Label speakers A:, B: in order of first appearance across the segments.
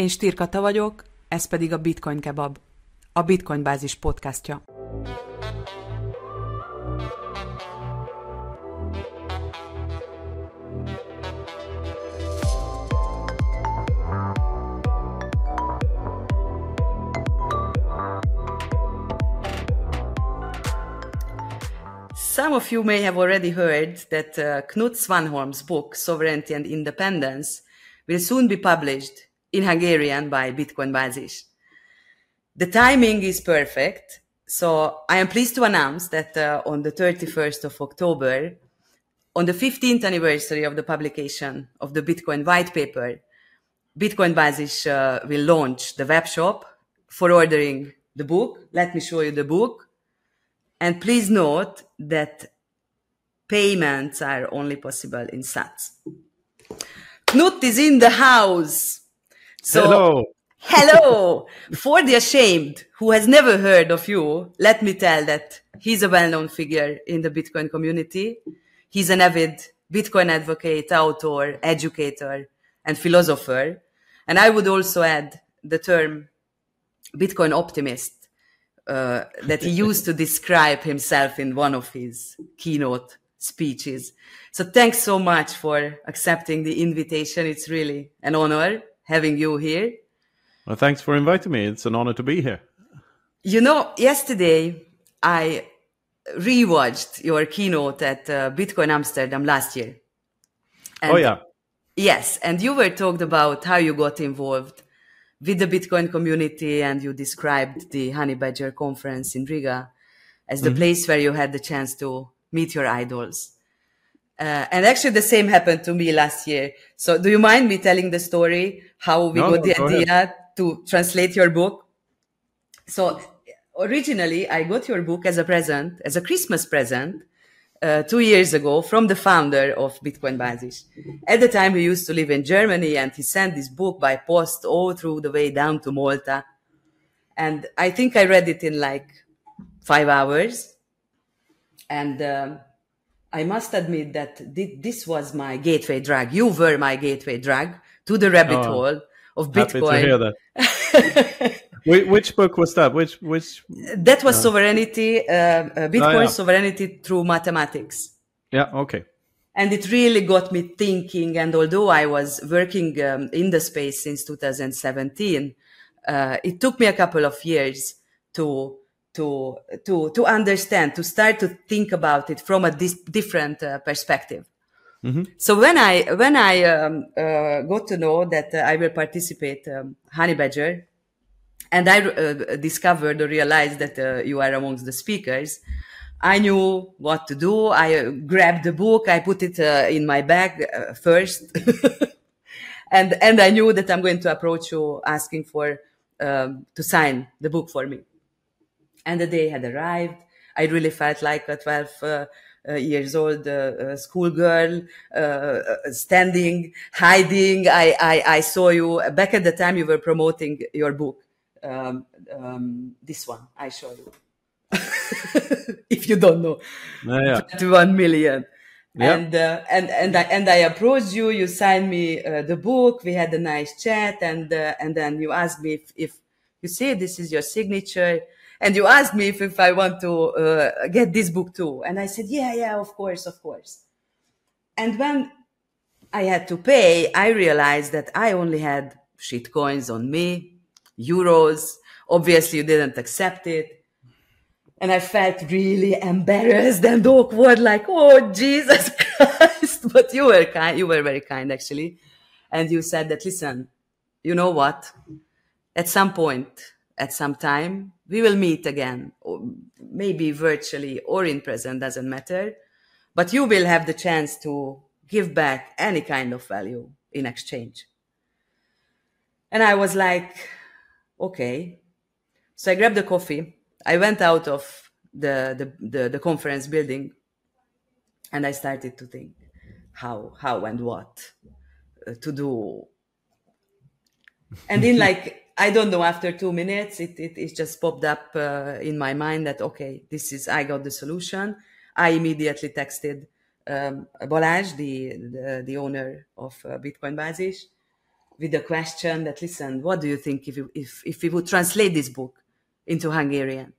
A: Én Stirkata vagyok, ez pedig a Bitcoin Kebab, a Bitcoin Bázis podcastja. Some of you may have already heard that uh, Knut Svanholm's book, Sovereignty and Independence, will soon be published in Hungarian by Bitcoin Basis. The timing is perfect. So I am pleased to announce that uh, on the 31st of October, on the 15th anniversary of the publication of the Bitcoin white paper, Bitcoin Basis uh, will launch the web shop for ordering the book. Let me show you the book. And please note that payments are only possible in sats. Knut is in the house.
B: So, hello.
A: hello. For the ashamed who has never heard of you, let me tell that he's a well-known figure in the Bitcoin community. He's an avid Bitcoin advocate, author, educator, and philosopher. And I would also add the term Bitcoin optimist uh, that he used to describe himself in one of his keynote speeches. So thanks so much for accepting the invitation. It's really an honor having you here.
B: Well, thanks for inviting me. It's an honor to be here.
A: You know, yesterday I rewatched your keynote at uh, Bitcoin Amsterdam last year.
B: And oh, yeah.
A: Yes. And you were talked about how you got involved with the Bitcoin community and you described the Honey Badger conference in Riga as the mm-hmm. place where you had the chance to meet your idols. Uh, and actually, the same happened to me last year. So, do you mind me telling the story how we no, got the idea ahead. to translate your book? So, originally, I got your book as a present, as a Christmas present, uh, two years ago from the founder of Bitcoin Basis. At the time, he used to live in Germany, and he sent this book by post all through the way down to Malta. And I think I read it in like five hours. And um, I must admit that this was my gateway drug. You were my gateway drug to the rabbit oh, hole of Bitcoin.
B: which book was that? Which which?
A: That was uh, sovereignty, uh, uh, Bitcoin oh, yeah. sovereignty through mathematics.
B: Yeah. Okay.
A: And it really got me thinking. And although I was working um, in the space since 2017, uh, it took me a couple of years to to to to understand to start to think about it from a dis- different uh, perspective. Mm-hmm. so when i when i um, uh, got to know that uh, i will participate um, honey badger and i uh, discovered or realized that uh, you are amongst the speakers i knew what to do. I uh, grabbed the book i put it in my bag first. And and i knew that i'm going to approach you asking for um, to sign the book for me and the day had arrived. I really felt like a 12 uh, uh, years old uh, uh schoolgirl uh, uh, standing, hiding. I, I, I, saw you back at the time you were promoting your book. Um, um, this one, I show you. if you don't know,
B: yeah.
A: 21 million. And and and I and I approached you. You signed me the book. We had a nice chat, and and then you asked me if, if you see this is your signature and you asked me if, if I want to uh, get this book too. And I said, yeah, yeah, of course, of course. And when I had to pay, I realized that I only had shit coins on me, euros. Obviously, you didn't accept it. And I felt really embarrassed and awkward, like, oh, Jesus Christ. But you were kind, you were very kind, actually. And you said that, listen, you know what? At some point, at some time, we will meet again, maybe virtually or in person, doesn't matter. But you will have the chance to give back any kind of value in exchange. And I was like, okay. So I grabbed the coffee. I went out of the, the, the, the conference building and I started to think how, how and what uh, to do. And in like I don't know. After two minutes, it it, it just popped up uh, in my mind that okay, this is I got the solution. I immediately texted um, Balázs, the, the, the owner of uh, Bitcoin Basis, with the question that, listen, what do you think if, you, if, if we would translate this book into Hungarian?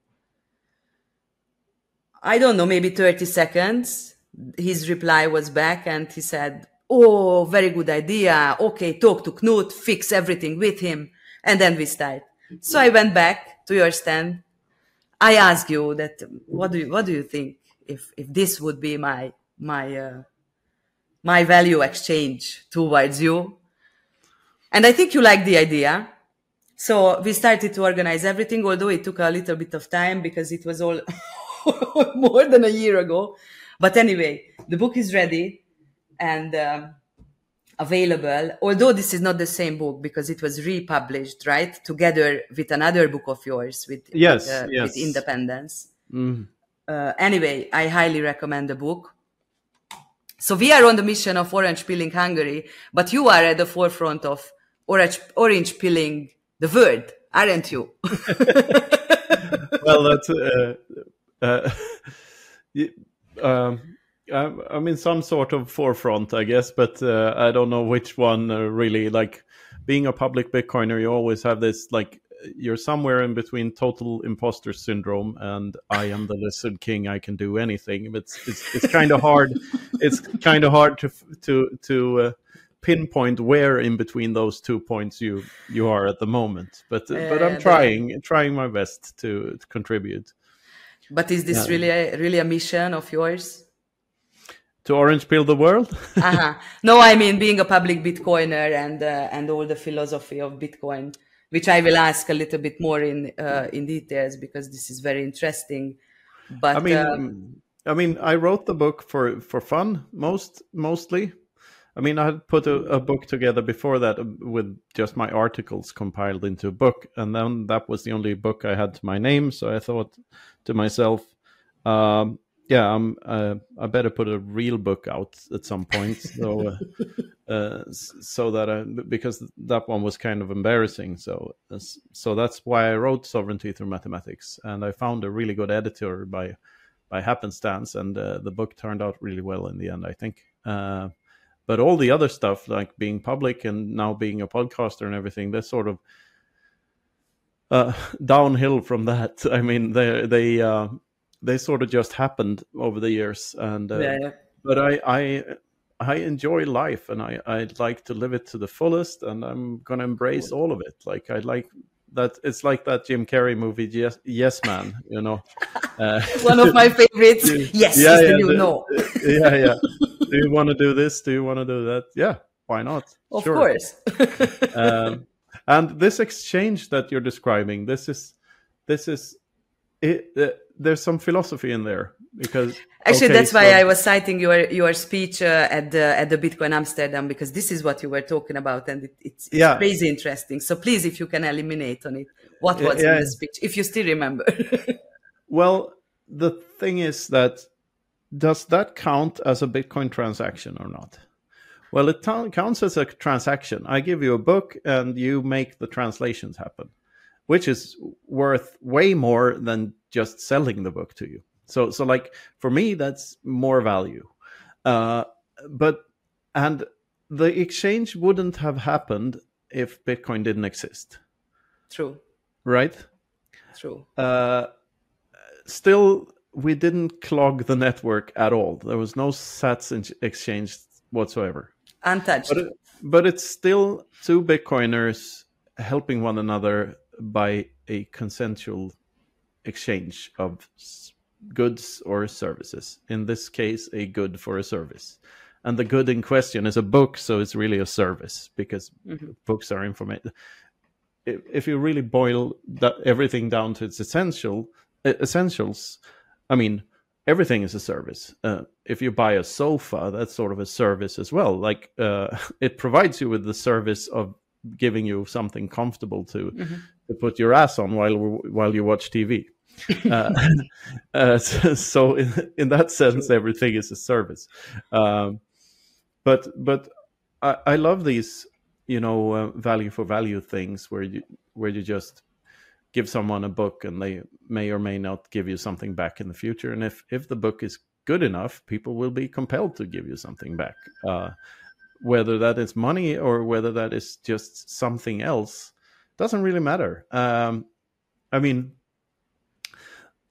A: I don't know, maybe 30 seconds. His reply was back and he said, Oh, very good idea. Okay, talk to Knut, fix everything with him, and then we start. So I went back to your stand. I asked you that what do you what do you think if if this would be my my uh, my value exchange towards you? And I think you like the idea. So we started to organize everything, although it took a little bit of time because it was all more than a year ago. But anyway, the book is ready and um, available. Although this is not the same book because it was republished, right, together with another book of yours with
B: yes,
A: with, uh,
B: yes.
A: with Independence.
B: Mm.
A: Uh, anyway, I highly recommend the book. So we are on the mission of orange peeling Hungary, but you are at the forefront of orange orange peeling the world, aren't you?
B: well, that's uh, uh, um, I'm in some sort of forefront, I guess, but uh, I don't know which one uh, really. Like being a public Bitcoiner, you always have this like you're somewhere in between total imposter syndrome and I am the lizard king. I can do anything. It's it's, it's kind of hard. it's kind of hard to to to uh, pinpoint where in between those two points you you are at the moment. But but I'm trying trying my best to, to contribute.
A: But is this yeah. really a, really a mission of yours?
B: To orange peel the world?
A: uh-huh. No, I mean being a public Bitcoiner and uh, and all the philosophy of Bitcoin, which I will ask a little bit more in uh, in details because this is very interesting. But
B: I mean, um, I mean, I wrote the book for for fun most mostly. I mean, I had put a, a, book together before that with just my articles compiled into a book, and then that was the only book I had to my name. So I thought to myself, um, yeah, I'm, uh, I better put a real book out at some point. So, uh, uh, so that I, because that one was kind of embarrassing. So, so that's why I wrote Sovereignty Through Mathematics, and I found a really good editor by by happenstance, and uh, the book turned out really well in the end. I think. Uh, but all the other stuff, like being public and now being a podcaster and everything, that's sort of uh, downhill from that. I mean, they they uh, they sort of just happened over the years, and uh,
A: yeah, yeah.
B: but I I I enjoy life, and I I'd like to live it to the fullest, and I'm gonna embrace all of it. Like I like that. It's like that Jim Carrey movie, Yes, yes Man. You know,
A: uh, one of my favorites. yes, yeah, yeah, you know.
B: yeah, yeah. Do you want to do this? Do you want to do that? Yeah, why not?
A: Of sure. course.
B: um, and this exchange that you're describing, this is this is it. There's some philosophy in there because
A: actually okay, that's so, why I was citing your your speech uh, at the at the Bitcoin Amsterdam because this is what you were talking about and it, it's, it's yeah. crazy interesting. So please, if you can eliminate on it, what was yeah, in the speech, if you still remember.
B: well, the thing is that does that count as a Bitcoin transaction or not? Well, it counts as a transaction. I give you a book and you make the translations happen which is worth way more than just selling the book to you. So, so like for me, that's more value. Uh, but and the exchange wouldn't have happened if Bitcoin didn't exist.
A: True.
B: Right.
A: True.
B: Uh, still, we didn't clog the network at all. There was no Sats exchange whatsoever.
A: Untouched.
B: But, it, but it's still two Bitcoiners helping one another by a consensual exchange of goods or services. In this case, a good for a service. And the good in question is a book, so it's really a service because mm-hmm. books are information. If you really boil that everything down to its essential essentials, I mean, everything is a service. Uh, if you buy a sofa, that's sort of a service as well. Like uh, it provides you with the service of giving you something comfortable to mm-hmm to put your ass on while while you watch TV. Uh, uh, so, in, in, that sense, everything is a service. Um, but but I, I, love these, you know, uh, value for value things where you where you just give someone a book and they may or may not give you something back in the future. And if if the book is good enough, people will be compelled to give you something back. Uh, whether that is money or whether that is just something else doesn't really matter. Um, I mean,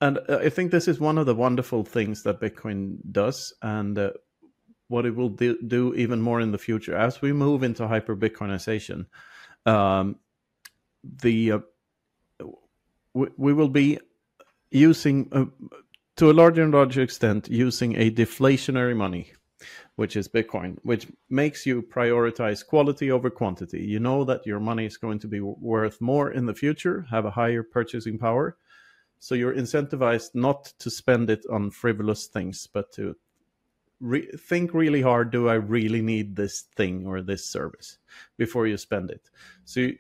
B: and uh, I think this is one of the wonderful things that Bitcoin does, and uh, what it will do, do, even more in the future as we move into hyper Bitcoinization. Um, the uh, we, we, will be using, uh, to a larger and larger extent, using a deflationary money which is Bitcoin, which makes you prioritize quality over quantity. You know that your money is going to be worth more in the future, have a higher purchasing power. So you're incentivized not to spend it on frivolous things, but to re- think really hard do I really need this thing or this service before you spend it? So you,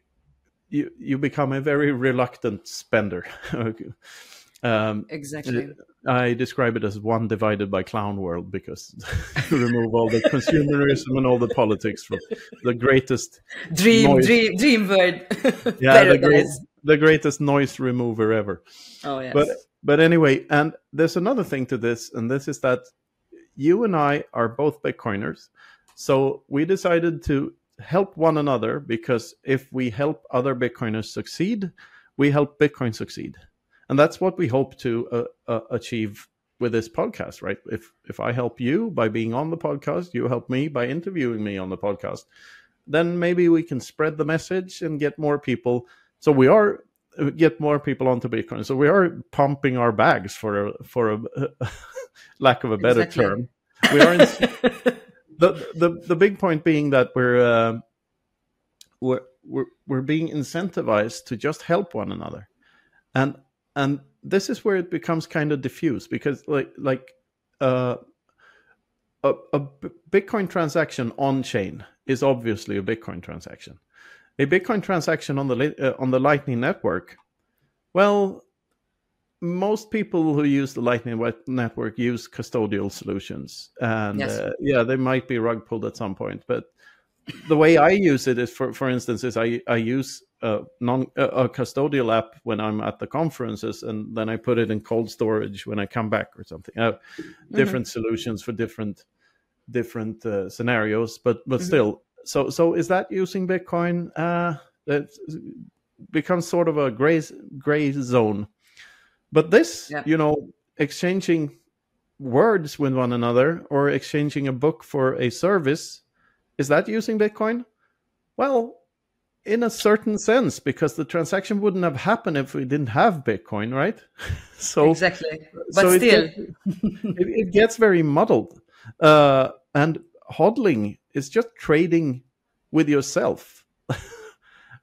B: you, you become a very reluctant spender.
A: um, exactly.
B: I describe it as one divided by clown world because you remove all the consumerism and all the politics from the greatest
A: dream, noise. dream, dream word.
B: yeah, the, great, the greatest noise remover ever.
A: Oh yes.
B: But but anyway, and there's another thing to this, and this is that you and I are both Bitcoiners, so we decided to help one another because if we help other Bitcoiners succeed, we help Bitcoin succeed and that's what we hope to uh, uh, achieve with this podcast right if if i help you by being on the podcast you help me by interviewing me on the podcast then maybe we can spread the message and get more people so we are uh, get more people onto bitcoin. So we are pumping our bags for a for a lack of a better exactly. term. We are in, the, the the big point being that we're uh, we're, we're we're being incentivized to just help one another. And and this is where it becomes kind of diffuse because like like uh, a, a bitcoin transaction on chain is obviously a bitcoin transaction a bitcoin transaction on the uh, on the lightning network well most people who use the lightning network use custodial solutions and yes. uh, yeah they might be rug pulled at some point but the way i use it is for for instance is i i use a non a custodial app when I'm at the conferences, and then I put it in cold storage when I come back or something. Uh, different mm-hmm. solutions for different different uh, scenarios, but but mm-hmm. still. So so is that using Bitcoin? Uh, it becomes sort of a gray gray zone. But this, yeah. you know, exchanging words with one another or exchanging a book for a service, is that using Bitcoin? Well, in a certain sense because the transaction wouldn't have happened if we didn't have bitcoin right
A: so exactly but so still
B: it, it, it, gets very muddled uh, and hodling is just trading with yourself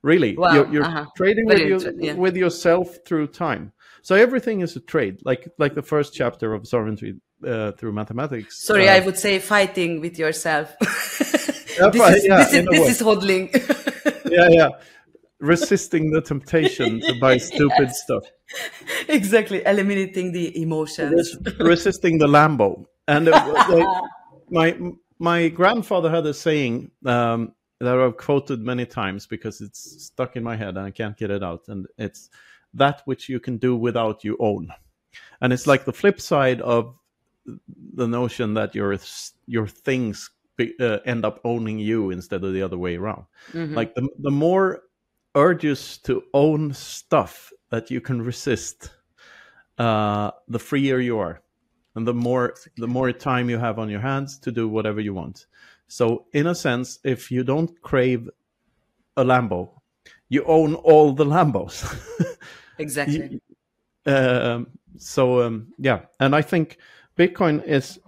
B: really
A: wow.
B: you're, you're uh-huh. trading with, you, yeah. with yourself through time so everything is a trade like like the first chapter of sovereignty uh, through mathematics
A: sorry
B: uh,
A: i would say fighting with yourself this, is, yeah, this, is, this is hodling
B: yeah, yeah. Resisting the temptation to buy stupid yes. stuff.
A: Exactly, eliminating the emotions.
B: resisting the Lambo. And uh, my my grandfather had a saying um, that I've quoted many times because it's stuck in my head and I can't get it out. And it's that which you can do without you own. And it's like the flip side of the notion that your your things be, uh, end up owning you instead of the other way around. Mm-hmm. Like the the more urges to own stuff that you can resist, uh, the freer you are, and the more the more time you have on your hands to do whatever you want. So, in a sense, if you don't crave a Lambo, you own all the Lambos.
A: exactly.
B: Um, so um, yeah, and I think Bitcoin is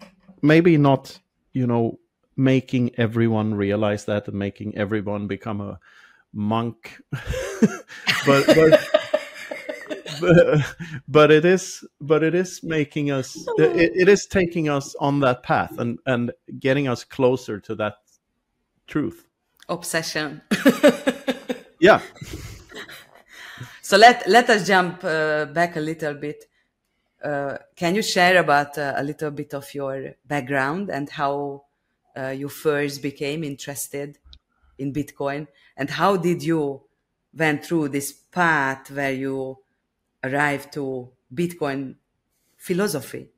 B: maybe not you know making everyone realize that and making everyone become a monk but, but, but, but it is but it is making us it, it is taking us on that path and and getting us closer to that truth.
A: Obsession.
B: Yeah.
A: So let let us jump uh, back a little bit. Uh, can you share about uh, a little bit of your background and how uh, you first became interested in Bitcoin, and how did you went through this path where you arrived to Bitcoin philosophy?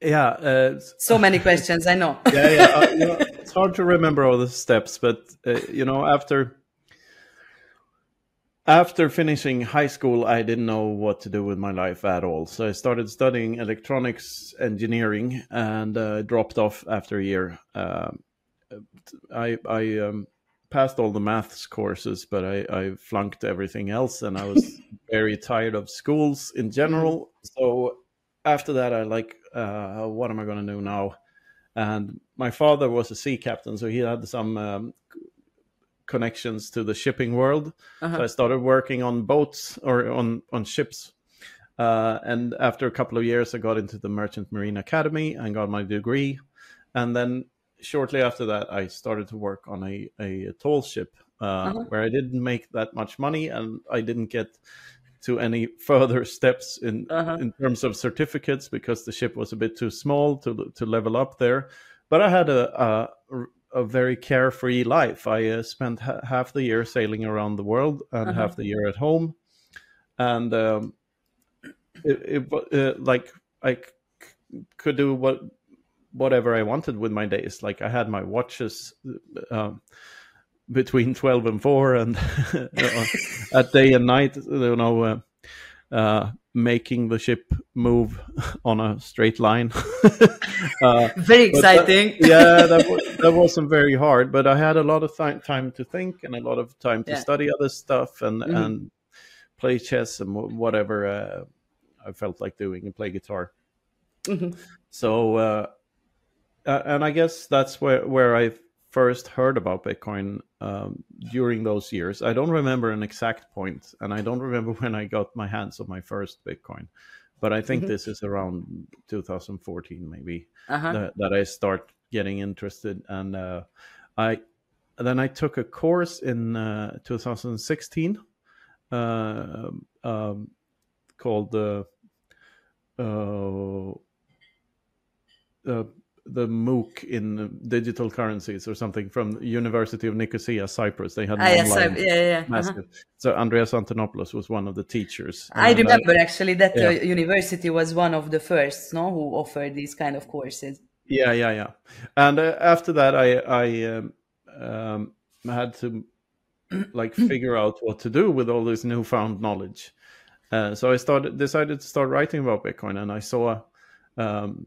B: yeah. Uh,
A: so many questions, I know.
B: yeah, yeah. Uh, you know, it's hard to remember all the steps, but uh, you know, after after finishing high school, I didn't know what to do with my life at all. So I started studying electronics engineering and uh, dropped off after a year. Uh, I, I um, passed all the maths courses, but I, I, flunked everything else, and I was very tired of schools in general. So after that, I like, uh, what am I going to do now? And my father was a sea captain, so he had some um, connections to the shipping world. Uh-huh. So I started working on boats or on on ships. Uh, and after a couple of years, I got into the Merchant Marine Academy and got my degree. And then shortly after that, I started to work on a, a tall ship uh, uh-huh. where I didn't make that much money and I didn't get to any further steps in uh-huh. in terms of certificates because the ship was a bit too small to to level up there. But I had a, a a very carefree life. I uh, spent ha- half the year sailing around the world and uh-huh. half the year at home, and um, it, it uh, like I c- could do what whatever I wanted with my days. Like I had my watches um, between twelve and four, and at day and night. You know, uh, uh, making the ship move on a straight line.
A: uh, very exciting.
B: That, yeah, that, was, that wasn't very hard, but I had a lot of th- time to think and a lot of time to yeah. study other stuff and mm-hmm. and play chess and whatever uh, I felt like doing and play guitar. Mm-hmm. So, uh, and I guess that's where where I first heard about Bitcoin um, during those years. I don't remember an exact point, and I don't remember when I got my hands on my first Bitcoin, but I think mm-hmm. this is around 2014 maybe uh-huh. that, that, I start getting interested. And uh, I then I took a course in uh, 2016 uh, um, called the uh, uh, the MOOC in digital currencies or something from University of Nicosia, Cyprus. They had
A: ah, yes, yeah, yeah, uh-huh. massive.
B: So Andreas Antonopoulos was one of the teachers.
A: I remember I, actually that yeah. university was one of the first, no, who offered these kind of courses.
B: Yeah, yeah, yeah. And uh, after that, I I um, um, had to like figure out what to do with all this newfound knowledge. Uh, so I started decided to start writing about Bitcoin, and I saw. Um,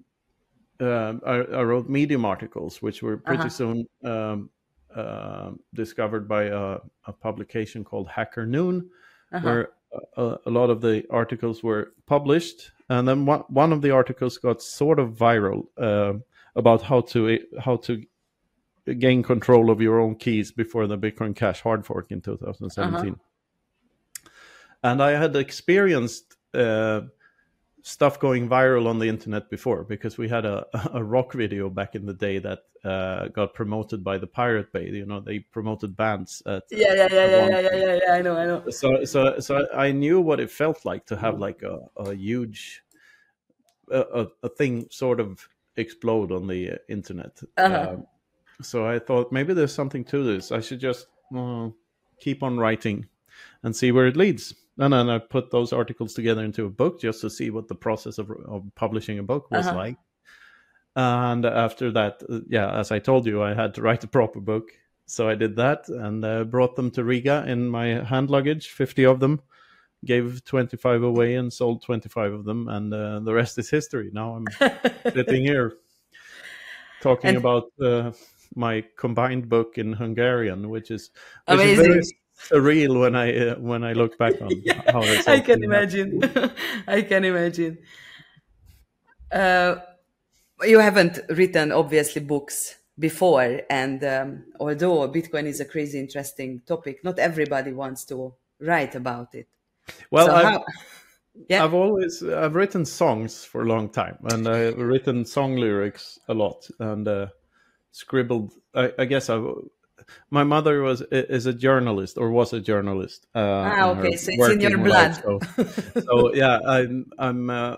B: uh, I, I, wrote Medium articles, which were pretty uh-huh. soon um, uh, discovered by a, a, publication called Hacker Noon, uh-huh. where a, a, lot of the articles were published, and then one, one of the articles got sort of viral uh, about how to how to gain control of your own keys before the Bitcoin Cash hard fork in 2017. Uh-huh. And I had experienced uh, stuff going viral on the internet before because we had a, a rock video back in the day that uh, got promoted by the Pirate Bay. You know, they promoted bands. At,
A: yeah, yeah, yeah, yeah, yeah, yeah, yeah, yeah. I know, I know.
B: So, so, so I knew what it felt like to have like a, a huge, a, a thing sort of explode on the uh, internet. Uh-huh. Um, so I thought maybe there's something to this. I should just uh, keep on writing and see where it leads and then I put those articles together into a book just to see what the process of, of publishing a book was uh-huh. like. And after that, uh, yeah, as I told you, I had to write a proper book. So I did that and uh, brought them to Riga in my hand luggage, 50 of them, gave 25 away and sold 25 of them. And uh, the rest is history. Now I'm sitting here talking and- about uh, my combined book in Hungarian, which is, which
A: Amazing. Is very,
B: surreal when I uh, when I look back on yeah, how
A: I can imagine. I can imagine. Uh, you haven't written obviously books before, and um, although Bitcoin is a crazy interesting topic, not everybody wants to write about it.
B: Well, so I've, how... yeah. I've always I've written songs for a long time, and I've written song lyrics a lot, and uh, scribbled. I, I guess I my mother was is a journalist or was a journalist.
A: Uh, ah, okay, so it's in your blood.
B: Life, so, so, yeah, I'm I'm uh,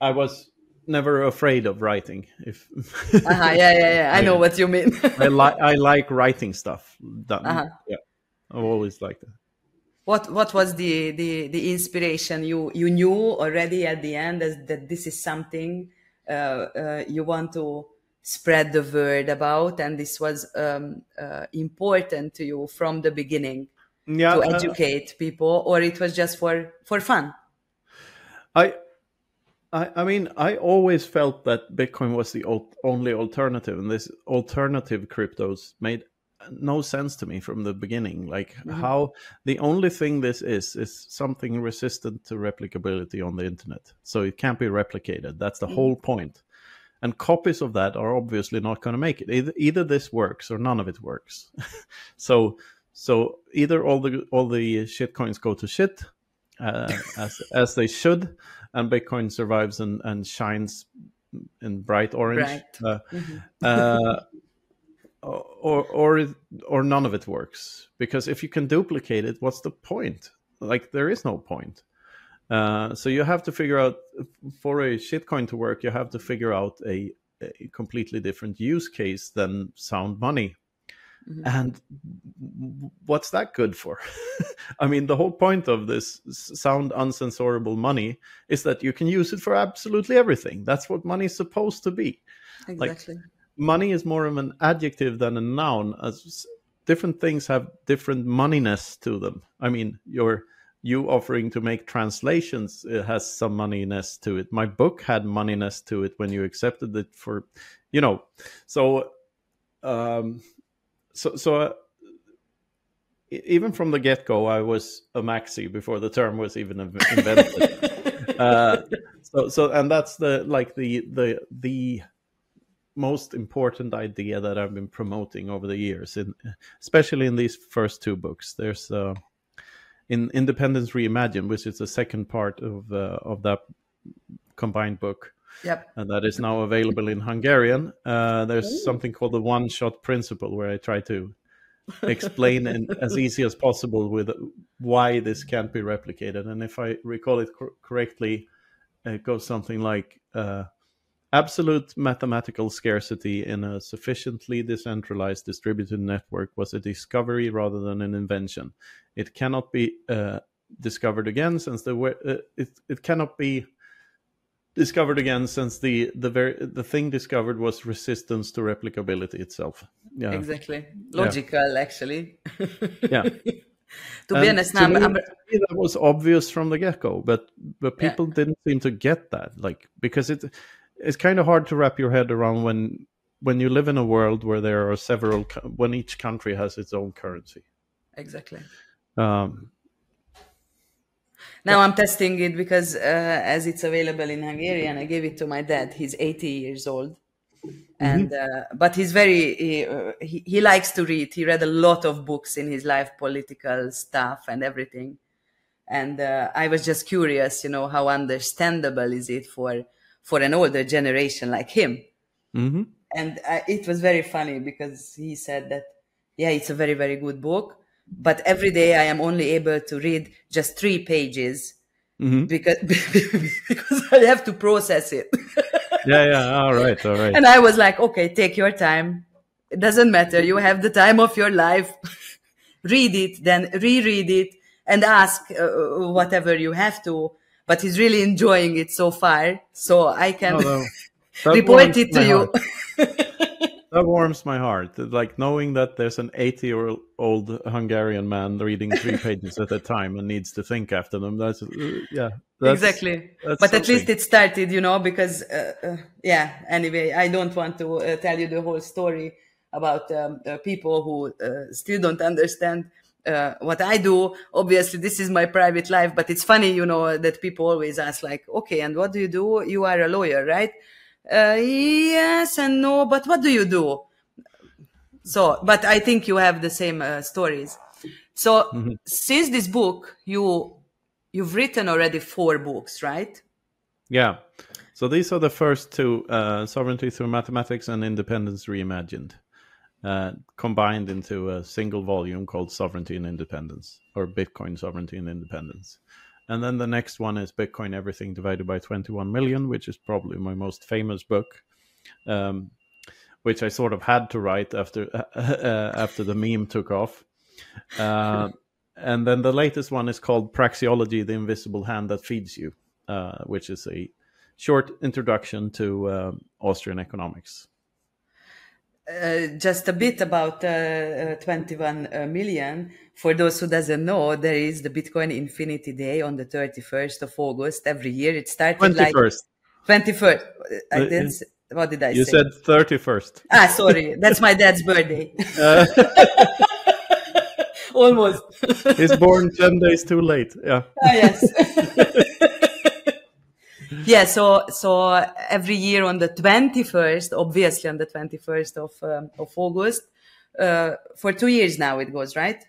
B: I was never afraid of writing. If
A: uh-huh, yeah, yeah, yeah, I know what you mean.
B: I like I like writing stuff. Done. Uh-huh. Yeah, I've always liked it.
A: What what was the the the inspiration you you knew already at the end as that this is something uh, uh, you want to spread the word about, and this was um, uh, important to you from the beginning yeah, to uh, educate people, or it was just for for fun?
B: I. I, I mean, I always felt that Bitcoin was the only alternative, and this alternative cryptos made no sense to me from the beginning. Like mm-hmm. how the only thing this is is something resistant to replicability on the internet, so it can't be replicated. That's the mm-hmm. whole point. And copies of that are obviously not going to make it. Either, either this works or none of it works. so so either all the all the shit coins go to shit uh, as as they should, and Bitcoin survives and and shines in bright orange. Right. Uh, mm-hmm. uh, or or or none of it works because if you can duplicate it what's the point like there is no point uh, so you have to figure out for a shitcoin to work you have to figure out a, a completely different use case than sound money. Mm-hmm. and what's that good for? I mean the whole point of this sound uncensorable money is that you can use it for absolutely everything. That's what money is supposed to be.
A: Exactly. like,
B: money is more of an adjective than a noun as different things have different moneyness to them. I mean your you offering to make translations it has some moneyness to it. My book had moneyness to it when you accepted it for you know. So um so so uh, even from the get-go i was a maxi before the term was even invented. Uh so so and that's the like the the the most important idea that I've been promoting over the years, in, especially in these first two books. There's uh, in Independence Reimagined, which is the second part of uh, of that combined book.
A: Yep.
B: And that is now available in Hungarian. Uh, there's Ooh. something called the one shot principle where I try to explain in, as easy as possible with why this can't be replicated. And if I recall it cor- correctly, it goes something like uh, Absolute mathematical scarcity in a sufficiently decentralized distributed network was a discovery rather than an invention. It cannot be uh, discovered again since the uh, it, it cannot be discovered again since the the very the thing discovered was resistance to replicability itself.
A: Yeah, exactly. Logical, yeah. actually.
B: yeah.
A: to and be honest, to
B: me, that was obvious from the get go, but but people yeah. didn't seem to get that, like because it it's kind of hard to wrap your head around when when you live in a world where there are several when each country has its own currency.
A: Exactly.
B: Um,
A: now i'm testing it because uh, as it's available in hungarian i gave it to my dad. He's 80 years old. Mm-hmm. and uh, but he's very he, uh, he, he likes to read. He read a lot of books in his life political stuff and everything. And uh, i was just curious you know how understandable is it for for an older generation like him.
B: Mm-hmm.
A: And uh, it was very funny because he said that, yeah, it's a very, very good book. But every day I am only able to read just three pages mm-hmm. because, because I have to process it.
B: yeah, yeah. All right, all right.
A: And I was like, okay, take your time. It doesn't matter. You have the time of your life. read it, then reread it, and ask uh, whatever you have to but he's really enjoying it so far. So I can oh, no. report it to you.
B: that warms my heart. Like knowing that there's an 80 year old Hungarian man reading three pages at a time and needs to think after them. That's, uh, yeah. That's,
A: exactly. That's but something. at least it started, you know, because, uh, uh, yeah, anyway, I don't want to uh, tell you the whole story about um, people who uh, still don't understand uh, what I do. Obviously, this is my private life, but it's funny, you know, that people always ask, like, okay, and what do you do? You are a lawyer, right? Uh, yes and no, but what do you do? So, but I think you have the same uh, stories. So, mm-hmm. since this book, you you've written already four books, right?
B: Yeah. So these are the first two: uh, sovereignty through mathematics and independence reimagined uh, combined into a single volume called Sovereignty and Independence, or Bitcoin Sovereignty and Independence. And then the next one is Bitcoin Everything Divided by 21 Million, which is probably my most famous book, um, which I sort of had to write after uh, after the meme took off. Uh, and then the latest one is called Praxeology: The Invisible Hand That Feeds You, uh, which is a short introduction to uh, Austrian economics.
A: Uh, just a bit about uh, uh 21 uh. For those who doesn't know, there is the Bitcoin Infinity Day on the 31st of August every year. It started 21st. like 21st. I didn't, what did I
B: you
A: say?
B: You said 31st.
A: Ah, sorry. That's my dad's birthday. Almost.
B: He's born 10 days too late. Yeah.
A: Ah, yes. yeah so so every year on the 21st obviously on the 21st of um, of august uh, for two years now it goes right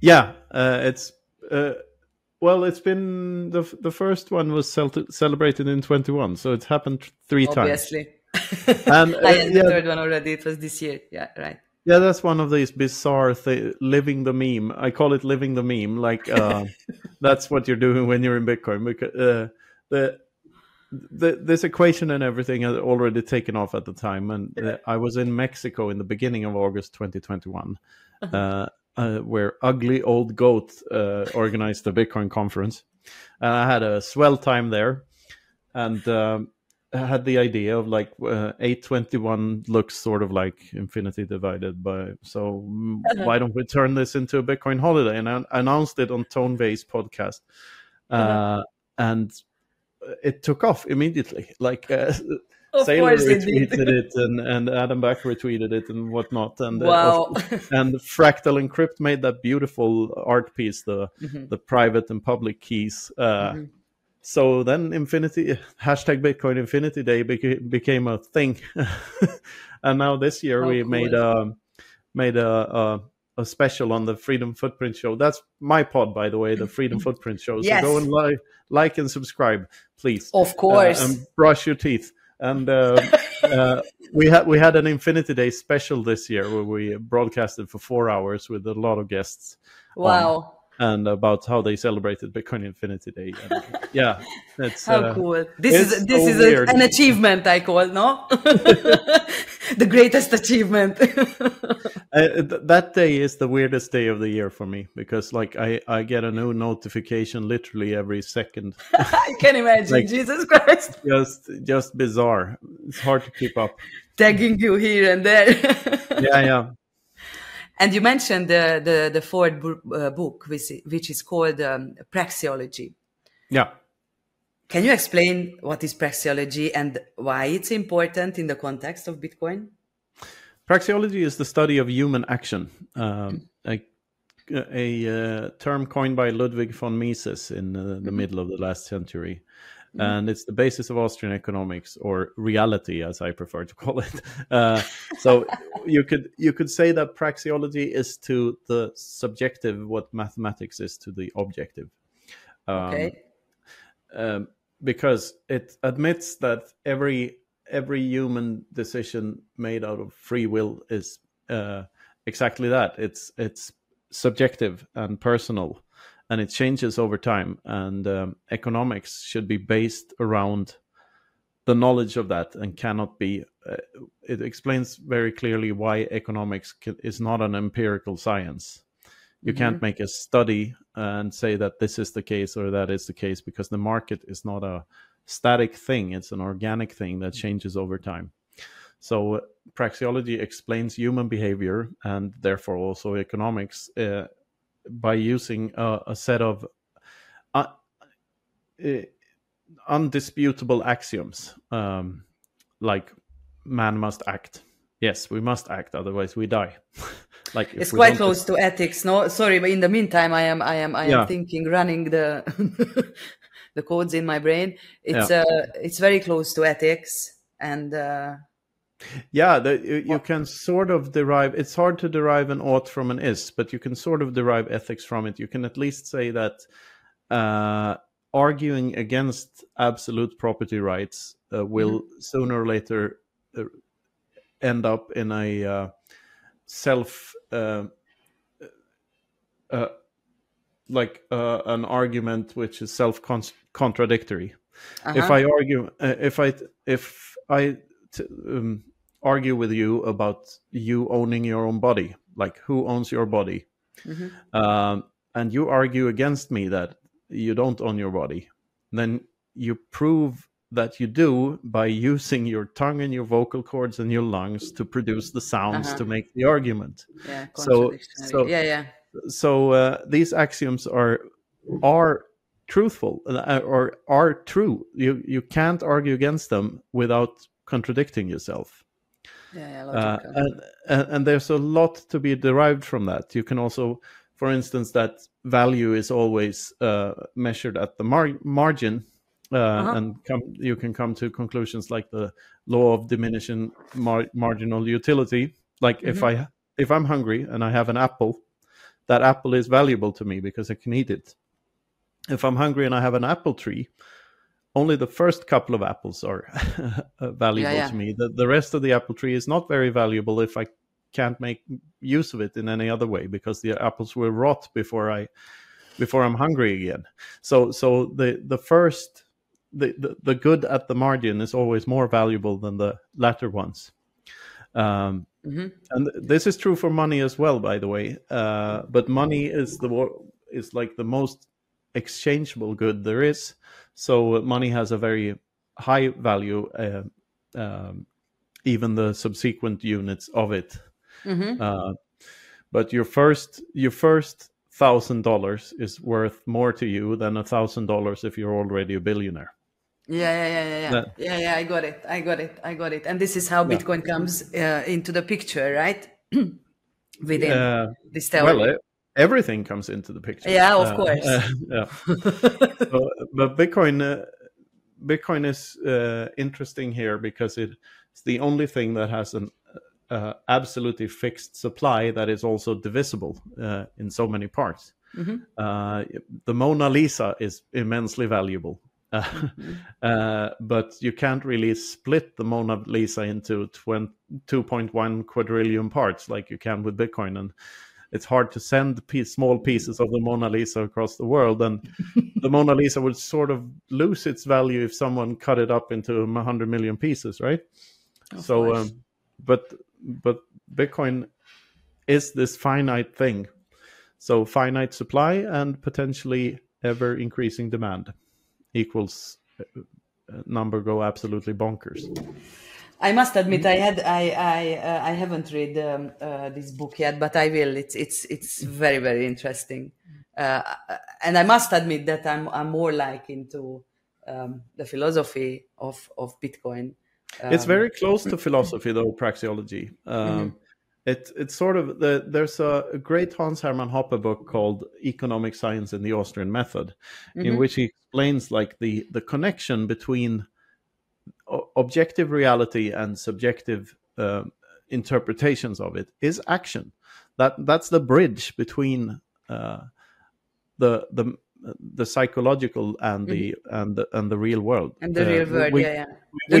B: yeah uh, it's uh, well it's been the the first one was cel- celebrated in 21 so it's happened three
A: obviously.
B: times and
A: I had the third one already it was this year yeah right
B: yeah, that's one of these bizarre th- living the meme. I call it living the meme. Like uh, that's what you're doing when you're in Bitcoin. Because uh, the the, this equation and everything had already taken off at the time, and uh, I was in Mexico in the beginning of August 2021, uh-huh. uh, uh, where Ugly Old Goat uh, organized the Bitcoin conference, and I had a swell time there, and um, had the idea of like uh, 821 looks sort of like infinity divided by, so mm, uh-huh. why don't we turn this into a Bitcoin holiday? And I announced it on Tone Vays podcast, uh-huh. Uh, and it took off immediately. Like uh, Saylor retweeted it, it, and, and Adam Back retweeted it and whatnot. And
A: uh, wow.
B: uh, and Fractal Encrypt made that beautiful art piece, the mm-hmm. the private and public keys. Uh, mm-hmm. So then Infinity hashtag Bitcoin Infinity Day beca- became a thing, and now this year oh, we cool. made a made a, a a special on the Freedom Footprint Show. That's my pod, by the way, the Freedom Footprint Show. So yes. go and like, like and subscribe, please.
A: Of course.
B: Uh, and brush your teeth. And uh, uh, we had we had an Infinity Day special this year where we broadcasted for four hours with a lot of guests.
A: Wow
B: and about how they celebrated Bitcoin Infinity Day. And, yeah,
A: it's how uh, cool. This is this so is a, an achievement I call no, the greatest achievement.
B: uh, th- that day is the weirdest day of the year for me because like I I get a new notification literally every second.
A: I can imagine. like, Jesus Christ.
B: Just just bizarre. It's hard to keep up.
A: Tagging you here and there.
B: yeah, yeah.
A: And you mentioned the the, the fourth uh, book, which, which is called um, Praxeology.
B: Yeah.
A: Can you explain what is praxeology and why it's important in the context of Bitcoin?
B: Praxeology is the study of human action, um, a, a uh, term coined by Ludwig von Mises in uh, the mm-hmm. middle of the last century. Mm-hmm. and it's the basis of Austrian economics or reality, as I prefer to call it. Uh, so you could you could say that praxeology is to the subjective what mathematics is to the objective.
A: Um, okay.
B: Um, because it admits that every every human decision made out of free will is uh, exactly that. It's it's subjective and personal and it changes over time. And um, economics should be based around the knowledge of that and cannot be. Uh, it explains very clearly why economics is not an empirical science. You mm-hmm. can't make a study and say that this is the case or that is the case because the market is not a static thing, it's an organic thing that changes over time. So, uh, praxeology explains human behavior and therefore also economics uh, by using a, a set of uh, uh, undisputable axioms, um, like man must act. Yes, we must act, otherwise we die.
A: like it's quite close to ethics. No, sorry, but in the meantime, I am, I am, I am yeah. thinking, running the the codes in my brain. It's yeah. uh, it's very close to ethics, and uh,
B: yeah, the, you, you, can sort of derive. It's hard to derive an ought from an is, but you can sort of derive ethics from it. You can at least say that uh, arguing against absolute property rights uh, will mm-hmm. sooner or later uh, end up in a uh, self, uh, uh, like an argument which is self contradictory. Uh-huh. If I argue, if I if I T, um, argue with you about you owning your own body, like who owns your body, mm-hmm. um, and you argue against me that you don't own your body, then you prove that you do by using your tongue and your vocal cords and your lungs to produce the sounds
A: Uh-huh.
B: to make the argument.
A: Yeah,
B: So- so-
A: yeah, yeah.
B: So uh, these axioms are are truthful uh, or are true. You you can't argue against them without contradicting yourself.
A: Yeah, yeah,
B: Uh, and, and, and there's a lot to be derived from that. You can also, for instance, that value is always uh, measured at the mar- margin, uh,
A: Uh-huh.
B: and come, you can come to conclusions like the law of diminishing mar- marginal utility. Like if
A: Mm-hmm.
B: I if I'm hungry and I have an apple, that apple is valuable to me because I can eat it. If I'm hungry and I have an apple tree, only the first couple of apples are uh, valuable
A: yeah.
B: to me. The, the rest of the apple tree is not very valuable if I can't make use of it in any other way because the apples will rot before I before I'm hungry again. So so the the first the, the, the good at the margin is always more valuable than the latter ones. Um,
A: hmm
B: and this is true for money as well, by the way. Uh, but money is the is like the most exchangeable good there is. So money has a very high value, uh, um, even the subsequent units of it.
A: hmm
B: Uh, but your first your first thousand dollars is worth more to you than a thousand dollars if you're already a billionaire.
A: Yeah, yeah, yeah, yeah, yeah.
B: That-
A: yeah, yeah. I got it. I got it. I got it. And this is how
B: Yeah.
A: Bitcoin comes uh, into the picture, right? Within
B: Uh,
A: this theory.
B: well, uh, everything comes into the picture.
A: Yeah, of
B: Uh,
A: course.
B: yeah. so, but Bitcoin, uh, Bitcoin is uh, interesting here because it's the only thing that has an uh, absolutely fixed supply that is also divisible uh, in so many parts.
A: Mhm.
B: Uh, the Mona Lisa is immensely valuable. Uh,
A: Mm-hmm.
B: uh, but you can't really split the Mona Lisa into 20, 2.1 quadrillion parts like you can with Bitcoin. And it's hard to send piece, small pieces of the Mona Lisa across the world. And the Mona Lisa would sort of lose its value if someone cut it up into 100 million pieces, right?
A: Of
B: so, um, but but Bitcoin is this finite thing. So finite supply and potentially ever increasing demand equals uh, uh, number go absolutely bonkers.
A: I must admit, I had, I, I, uh, I haven't read um, uh, this book yet, but I will. It's, it's, it's very, very interesting. Uh, and I must admit that I'm, I'm more like into um, the philosophy of, of Bitcoin.
B: it's
A: Um,
B: very close to philosophy though praxeology um, it, it's sort of the, there's a, a great hans hermann hoppe book called economic science and the austrian method in which he explains like the the connection between objective reality and subjective um interpretations of it is action. That that's the bridge between uh, the the the psychological and the and the and the real world.
A: And the
B: Uh,
A: real world,
B: we-
A: yeah, yeah.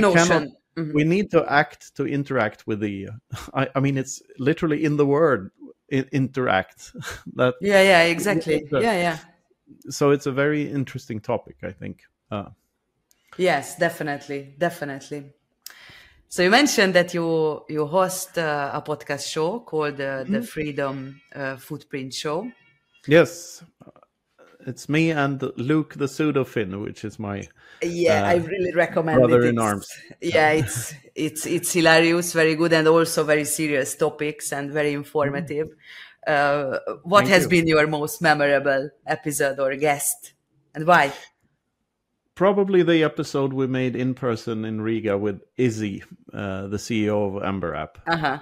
A: The
B: cannot-
A: Mhm.
B: we need to act to interact with the I, I mean it's literally in the word i- interact that
A: Yeah, yeah, exactly.
B: Yeah.
A: Yeah, yeah.
B: so it's a very interesting topic i think uh,
A: Yes, definitely, definitely. So you mentioned that you you host uh, a podcast show called uh,
B: Mm-hmm.
A: the Freedom uh, Footprint Show.
B: yes it's me and luke the pseudo finn which is my
A: Yeah, I
B: Uh,
A: really recommend
B: brother
A: it.
B: in arms.
A: Yeah, it's it's it's hilarious, very good, and also very serious topics and very informative. Uh, what
B: Thank
A: has
B: you.
A: been your most memorable episode or guest, and why?
B: probably the episode we made in person in riga with izzy uh, the ceo of amber app
A: Uh huh.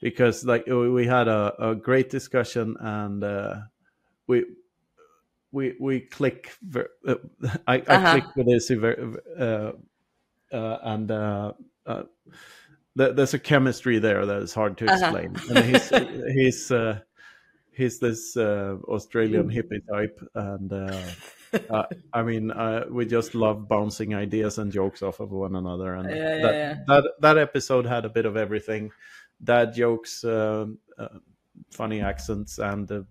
B: because like we we had a, a great discussion and uh, we we we click ver- uh, I, I
A: Uh-huh.
B: click with this uh, uh, and uh, uh, th- there's a chemistry there that is hard to
A: Uh-huh.
B: explain and he's he's uh, he's this uh, Australian hippie type and uh, I mean uh, we just love bouncing ideas and jokes off of one another and
A: Yeah, yeah,
B: that,
A: yeah.
B: that that episode had a bit of everything dad jokes um, uh, funny accents and uh,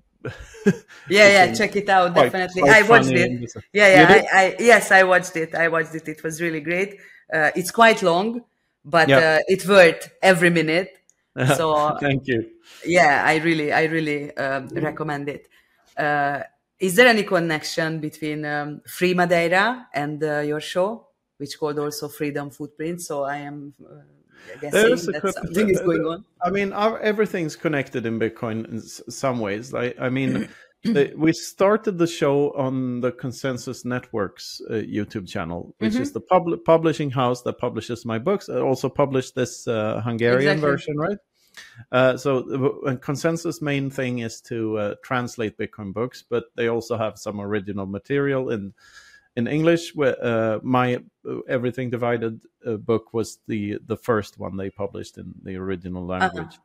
A: Yeah, yeah. Check it out.
B: quite-
A: Definitely,
B: quite
A: I watched it. Yeah, yeah. I, I yes, I watched it. I watched it. It was really great. Uh, it's quite long, but
B: Yeah.
A: uh, it worth every minute. So
B: thank you
A: yeah, I really, I really um, recommend it. Uh, is there any connection between um, Free Madeira and uh, your show? which called also Freedom Footprint. So I am guessing that something is going on.
B: I mean, our, everything's connected in Bitcoin in some ways. I, I mean. the, we started the show on the Konsensus Networks uh, YouTube channel, which mm-hmm. is the pub- publishing house that publishes my books. I also published this uh, Hungarian exactly. version, right? Uh, so uh, Konsensus main thing is to uh, translate bitcoin books but they also have some original material in in english uh, my uh, everything divided uh, book was the the first one they published in the original uh-huh. language uh-huh.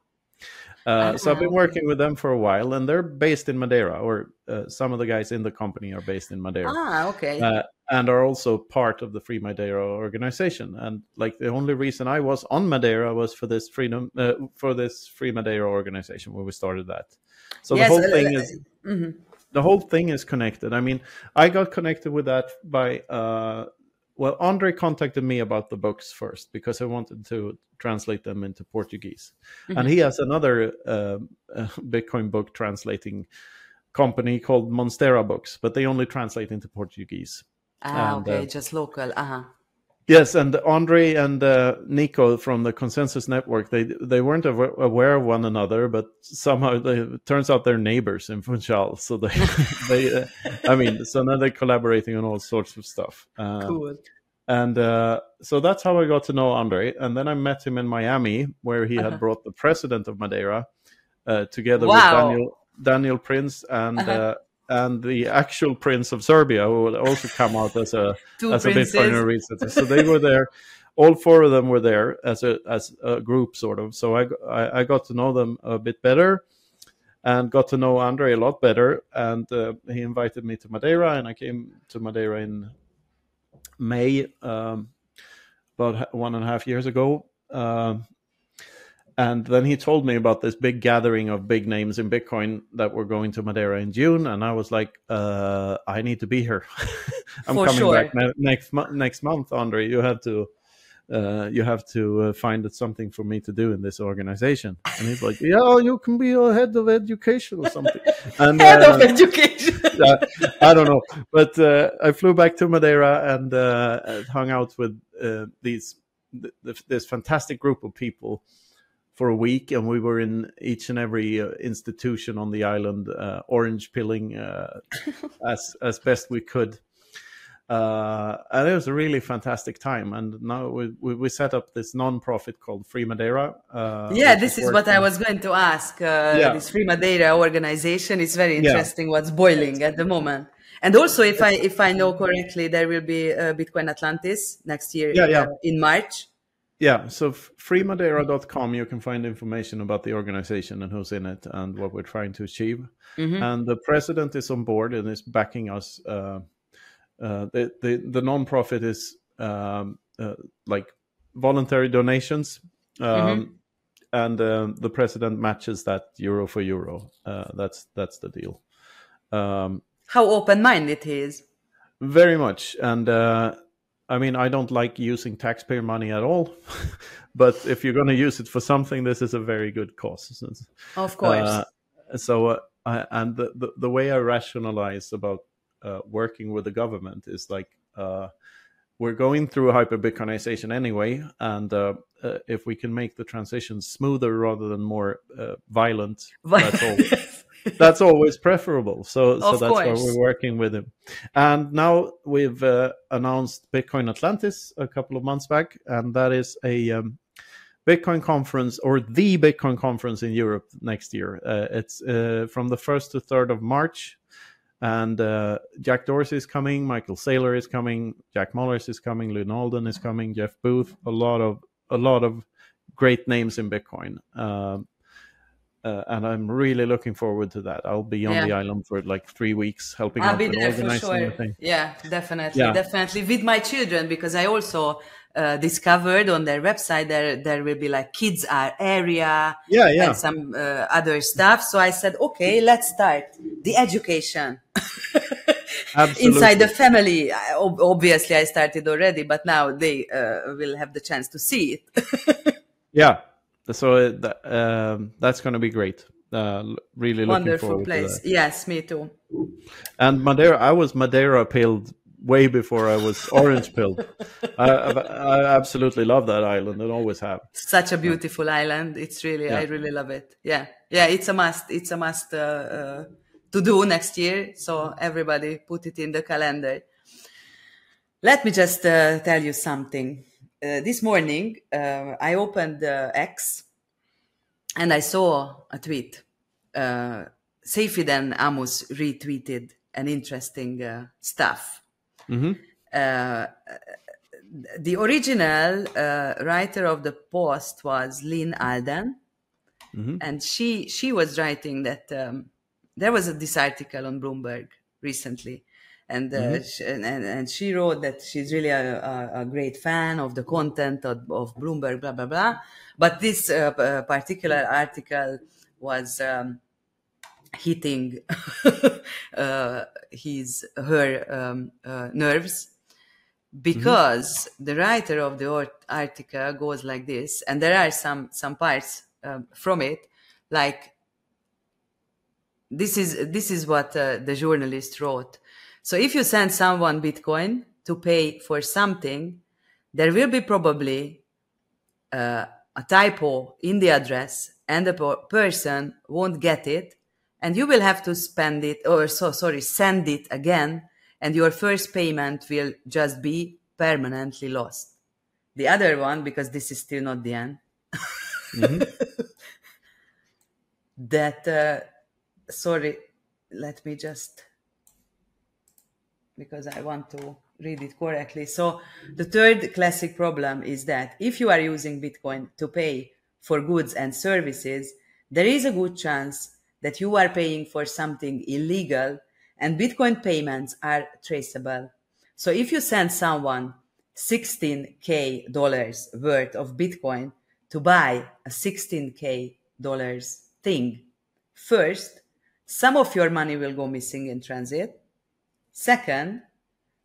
B: Uh, so I've been working with them for a while, and they're based in Madeira, or uh, some of the guys in the company are based in Madeira.
A: Ah, okay.
B: Uh, and are also part of the Free Madeira organization. And like the only reason I was on Madeira was for this freedom uh, for this Free Madeira organization where we started that. So yes, the whole thing is mm-hmm. The whole thing is connected. I mean, I got connected with that by uh, well, Andre contacted me about the books first because I wanted to translate them into Portuguese, mm-hmm. and he has another uh, uh, Bitcoin book translating company called Monstera Books, but they only translate into Portuguese.
A: Ah, and, okay, uh, just local. Uh huh.
B: Yes, and Andre and uh, Nico from the Konsensus Network, they they weren't aware of one another, but somehow they, it turns out they're neighbors in Funchal. So they, they uh, I mean, so now they're collaborating on all sorts of stuff.
A: Um, cool.
B: And uh, so that's how I got to know Andre. And then I met him in Miami, where he uh-huh. had brought the president of Madeira uh, together wow. with Daniel Daniel Prince and uh-huh. And the actual prince of Serbia, who will also come out as a as princes. a Bitcoiner recently. So they were there. All four of them were there as a as a group, sort of. So I, I, I got to know them a bit better, and got to know Andre a lot better. And uh, he invited me to Madeira, and I came to Madeira in May, um, about one and a half years ago. Uh, and then he told me about this big gathering of big names in Bitcoin that were going to Madeira in June, and I was like, uh, "I need to be here. I'm For coming sure. back next next month, Andre. You have to." Uh, you have to uh, find something for me to do in this organization. And he's like, yeah, you can be a head of education or something. And,
A: head of uh, education.
B: I don't know. But uh, I flew back to Madeira and uh, hung out with these th- this fantastic group of people for a week, and we were in each and every uh, institution on the island, uh, orange pilling uh, as as best we could. Uh, and it was a really fantastic time. And now we, we, we set up this non-profit called Free Madeira.
A: Uh, yeah, this is what I was going to ask. Uh, yeah. This Free Madeira organization is very interesting. Yeah. What's boiling at the moment? And also, if I if I know correctly, there will be Bitcoin Atlantis next year yeah, yeah. in March.
B: Yeah, so freemadeira.com, you can find information about the organization and who's in it and what we're trying to achieve. Mm-hmm. And the president is on board and is backing us. Uh, uh, the, the the nonprofit is um, uh, like voluntary donations, um, mm-hmm. and um, the president matches that euro for euro. Uh, that's that's the deal.
A: Um, How open minded he is.
B: Very much, and uh, I mean, I don't like using taxpayer money at all, but if you're going to use it for something, this is a very good cause.
A: Of course. Uh,
B: so, uh, I, and the, the, the way I rationalize about uh, working with the government is like uh, we're going through hyper Bitcoinization anyway, and uh, uh, if we can make the transition smoother rather than more violent, that's all. that's always preferable. So, so that's course. why we're working with him. And now we've uh, announced Bitcoin Atlantis a couple of months back, and that is a um, Bitcoin conference or the Bitcoin conference in Europe next year. Uh, it's uh, from the first to third of March. And uh, Jack Dorsey is coming, Michael Saylor is coming, Jack Mallers is coming, Lyn Alden is coming, Jeff Booth, a lot of a lot of great names in Bitcoin. Um, uh, and I'm really looking forward to that. I'll be on yeah. the island for like three weeks, helping
A: I'll
B: out
A: be there for sure. Yeah, definitely, yeah. definitely with my children because I also uh, discovered on their website there there will be like kids area,
B: yeah, yeah,
A: and some uh, other stuff. So I said, okay, let's start the education. Inside the family, obviously, I started already, but now they uh, will have the chance to see it.
B: yeah, so uh, um, that's going to be great. Uh, really looking for it.
A: wonderful place. Yes, me too.
B: And Madeira, I was Madeira pilled way before I was orange pilled. I, I, absolutely love that island and always have.
A: Such a beautiful yeah. island. It's really, yeah. I really love it. Yeah, yeah, it's a must. It's a must uh, uh, to do next year. So everybody put it in the calendar. Let me just uh, tell you something. Uh, this morning, uh, I opened X and I saw a tweet. Uh, Seyfried Amos retweeted an interesting uh, stuff. Mm-hmm. Uh, the original uh, writer of the post was Lyn Alden, mm-hmm. and she she was writing that um, there was a, this article on Bloomberg recently, and, uh, mm-hmm. she, and, and she wrote that she's really a, a, a great fan of the content of, of, Bloomberg, blah blah blah. But this uh, particular article was. Um, hitting uh, his her um, uh, nerves because mm-hmm. the writer of the article goes like this and there are some some parts um, from it like this is this is what uh, the journalist wrote so if you send someone bitcoin to pay for something there will be probably uh, a typo in the address and the person won't get it and you will have to spend it or so sorry send it again and your first payment will just be permanently lost the other one because this is still not the end mm-hmm. that uh, sorry let me just because i want to read it correctly so the third classic problem is that if you are using bitcoin to pay for goods and services there is a good chance that you are paying for something illegal and Bitcoin payments are traceable. So if you send someone 16k dollars worth of Bitcoin to buy a 16k dollars thing, first, some of your money will go missing in transit. Second,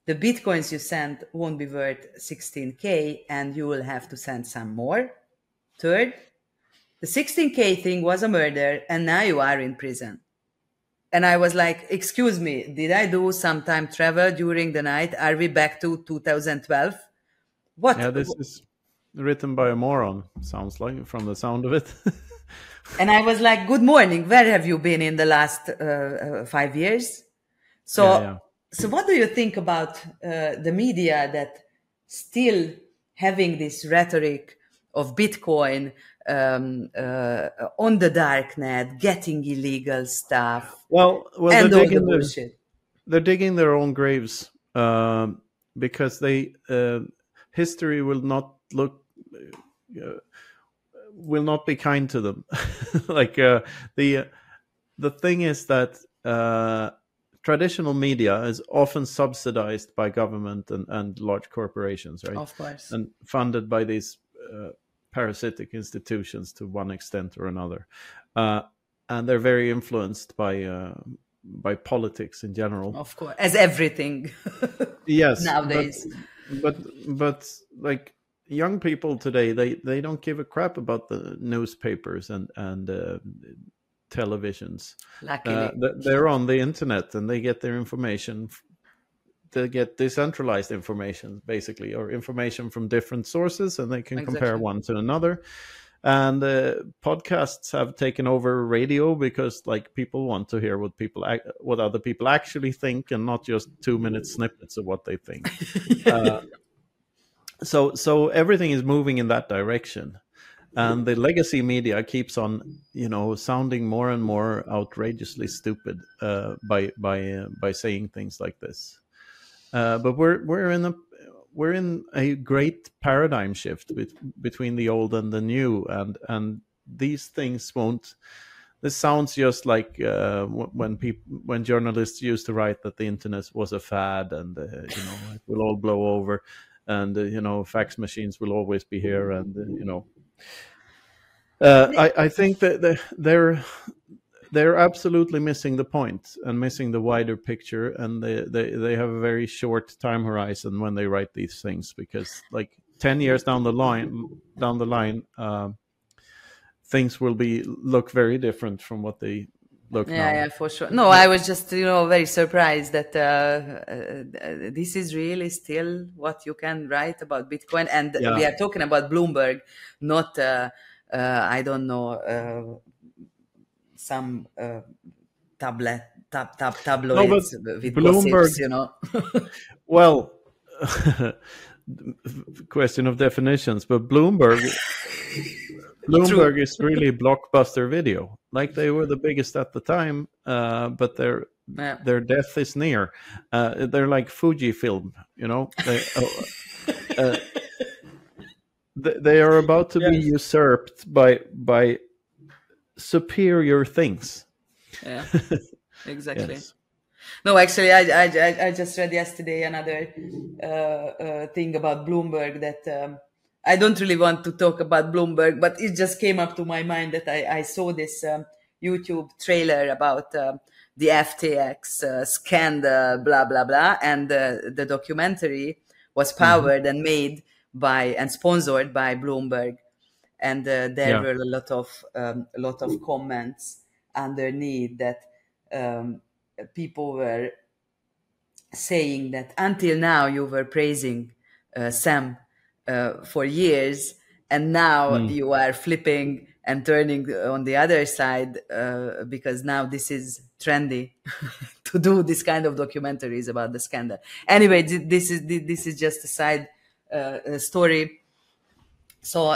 A: the Bitcoins you send won't be worth 16k and you will have to send some more. Third, the 16K thing was a murder and now you are in prison. And I was like, excuse me, did I do some time travel during the night? Are we back to 2012?
B: What? Yeah, this is written by a moron, sounds like, from the sound of it.
A: and I was like, good morning. Where have you been in the last uh, uh, five years? So, yeah, yeah. So what do you think about uh, the media that still having this rhetoric of Bitcoin, um, uh, on the dark net, getting illegal stuff.
B: Well, well and they're, digging the their, they're digging their own graves um, because they uh, history will not look. Uh, will not be kind to them like uh, the the thing is that uh, traditional media is often subsidized by government and, and large corporations, right?
A: Of course.
B: And funded by these uh, parasitic institutions to one extent or another, uh, and they're very influenced by uh, by politics in general.
A: Of course, as everything.
B: yes,
A: nowadays.
B: But, but but like young people today, they they don't give a crap about the newspapers and and uh, televisions.
A: Luckily,
B: uh, they're on the internet and they get their information They get decentralized information basically or information from different sources and they can exactly. compare one to another and uh, podcasts have taken over radio because like people want to hear what people what other people actually think and not just two minute snippets of what they think uh, so so everything is moving in that direction and the legacy media keeps on you know sounding more and more outrageously stupid uh, by by uh, by saying things like this uh, but we're we're in a we're in a great paradigm shift be- between the old and the new, and and these things won't. This sounds just like uh, when people when journalists used to write that the internet was a fad and uh, you know it will all blow over, and uh, you know fax machines will always be here, and uh, you know. I, I think that they're they're absolutely missing the point and missing the wider picture and they, they they have a very short time horizon when they write these things because like 10 years down the line down the line uh, things will be look very different from what they look
A: yeah yeah for sure. No i was just you know very surprised that uh, uh, this is really still what you can write about bitcoin. And
B: Yeah.
A: we are talking about bloomberg not uh, uh, i don't know uh, some uh, tablet tab, tab, tabloids with
B: Bloomberg-
A: gossips you know.
B: Well, question of definitions, but Bloomberg, Bloomberg is really blockbuster video. Like they were the biggest at the time, uh, but their
A: yeah.
B: their death is near. Uh, they're like Fujifilm, you know. They, oh, uh, they, they are about to be usurped by by superior things.
A: yeah exactly
B: Yes.
A: No, actually, I, I, I- I just read yesterday another uh, uh, thing about Bloomberg that um, I don't really want to talk about Bloomberg, but it just came up to my mind that I, I saw this um, YouTube trailer about um, the FTX uh, scandal, blah, blah, blah. And uh, the documentary was powered and made by and sponsored by Bloomberg. And uh, there
B: Yeah.
A: were a lot of um, a lot of comments underneath that um, people were saying that until now you were praising uh, Sam uh, for years, and now you are flipping and turning on the other side uh, because now this is trendy to do this kind of documentaries about the scandal. Anyway, this is this is just a side uh, uh, story. So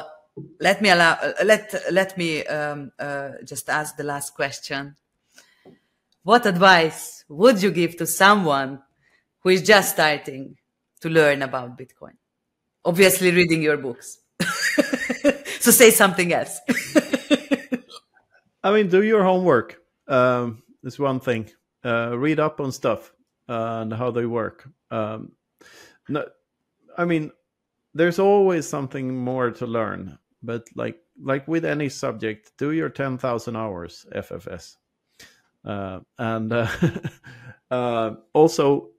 A: let me allow uh, let let me um, uh, just ask the last question. What advice would you give to someone who is just starting to learn about Bitcoin? Obviously, reading your books. so say something else.
B: I mean, do your homework. Um, one thing. Uh, read up on stuff and how they work. Um, no, I mean, there's always something more to learn, but like like with any subject, do your ten thousand hours FFS, uh, and uh, uh, also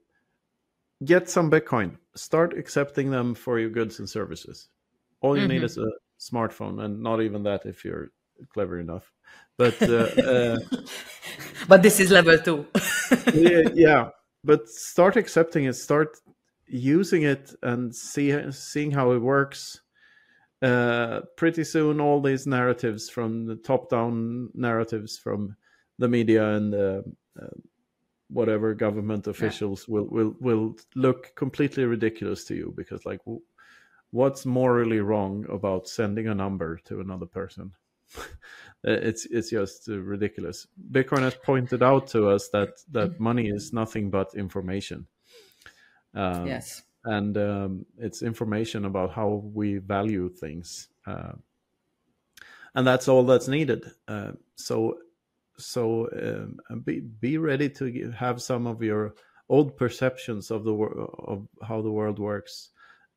B: get some Bitcoin. Start accepting them for your goods and services. All you need is a smartphone, and not even that if you're clever enough. But uh, uh,
A: but this is level two.
B: yeah, yeah, but start accepting it. Start using it and see seeing how it works. Uh, pretty soon, all these narratives from the top-down narratives from the media and uh, uh, whatever government officials will will will look completely ridiculous to you because, like, what's morally wrong about sending a number to another person? Uh, it's it's just uh, ridiculous. Bitcoin has pointed out to us that that money is nothing but information. Um,
A: yes.
B: and um, it's information about how we value things, uh, and that's all that's needed. Uh, so so um, be be ready to have some of your old perceptions of the of how the world works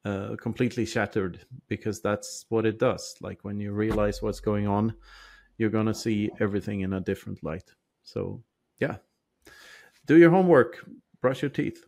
B: uh, completely shattered because that's what it does. Like when you realize what's going on, you're gonna see everything in a different light. So yeah, do your homework, brush your teeth.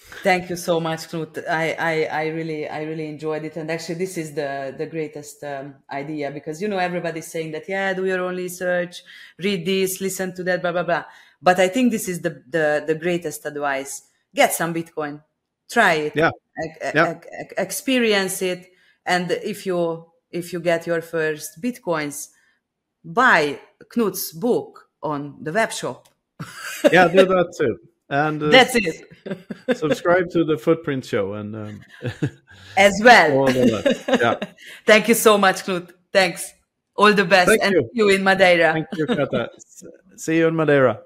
A: Thank you so much, Knut. I, I, I really, I really enjoyed it. And actually, this is the, the greatest um, idea because, you know, everybody's saying that, yeah, do your own research, read this, listen to that, blah, blah, blah. But I think this is the, the, the greatest advice. Get some Bitcoin, try it,
B: Yeah.
A: ex-
B: Yeah.
A: ex- experience it. And if you, if you get your first Bitcoins, buy Knut's book on the web shop.
B: Yeah, do that too. And uh,
A: That's it
B: subscribe to the Footprint Show and um,
A: as well.
B: all of that. Yeah.
A: Thank you so much, Knut. Thanks. All the best.
B: Thank
A: and
B: you.
A: see you in Madeira.
B: Thank you, Kata. See you in Madeira.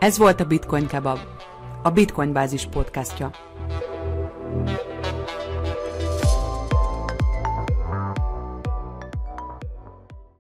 A: Ez volt a Bitcoin Kebab, a Bitcoin Bázis podcastja.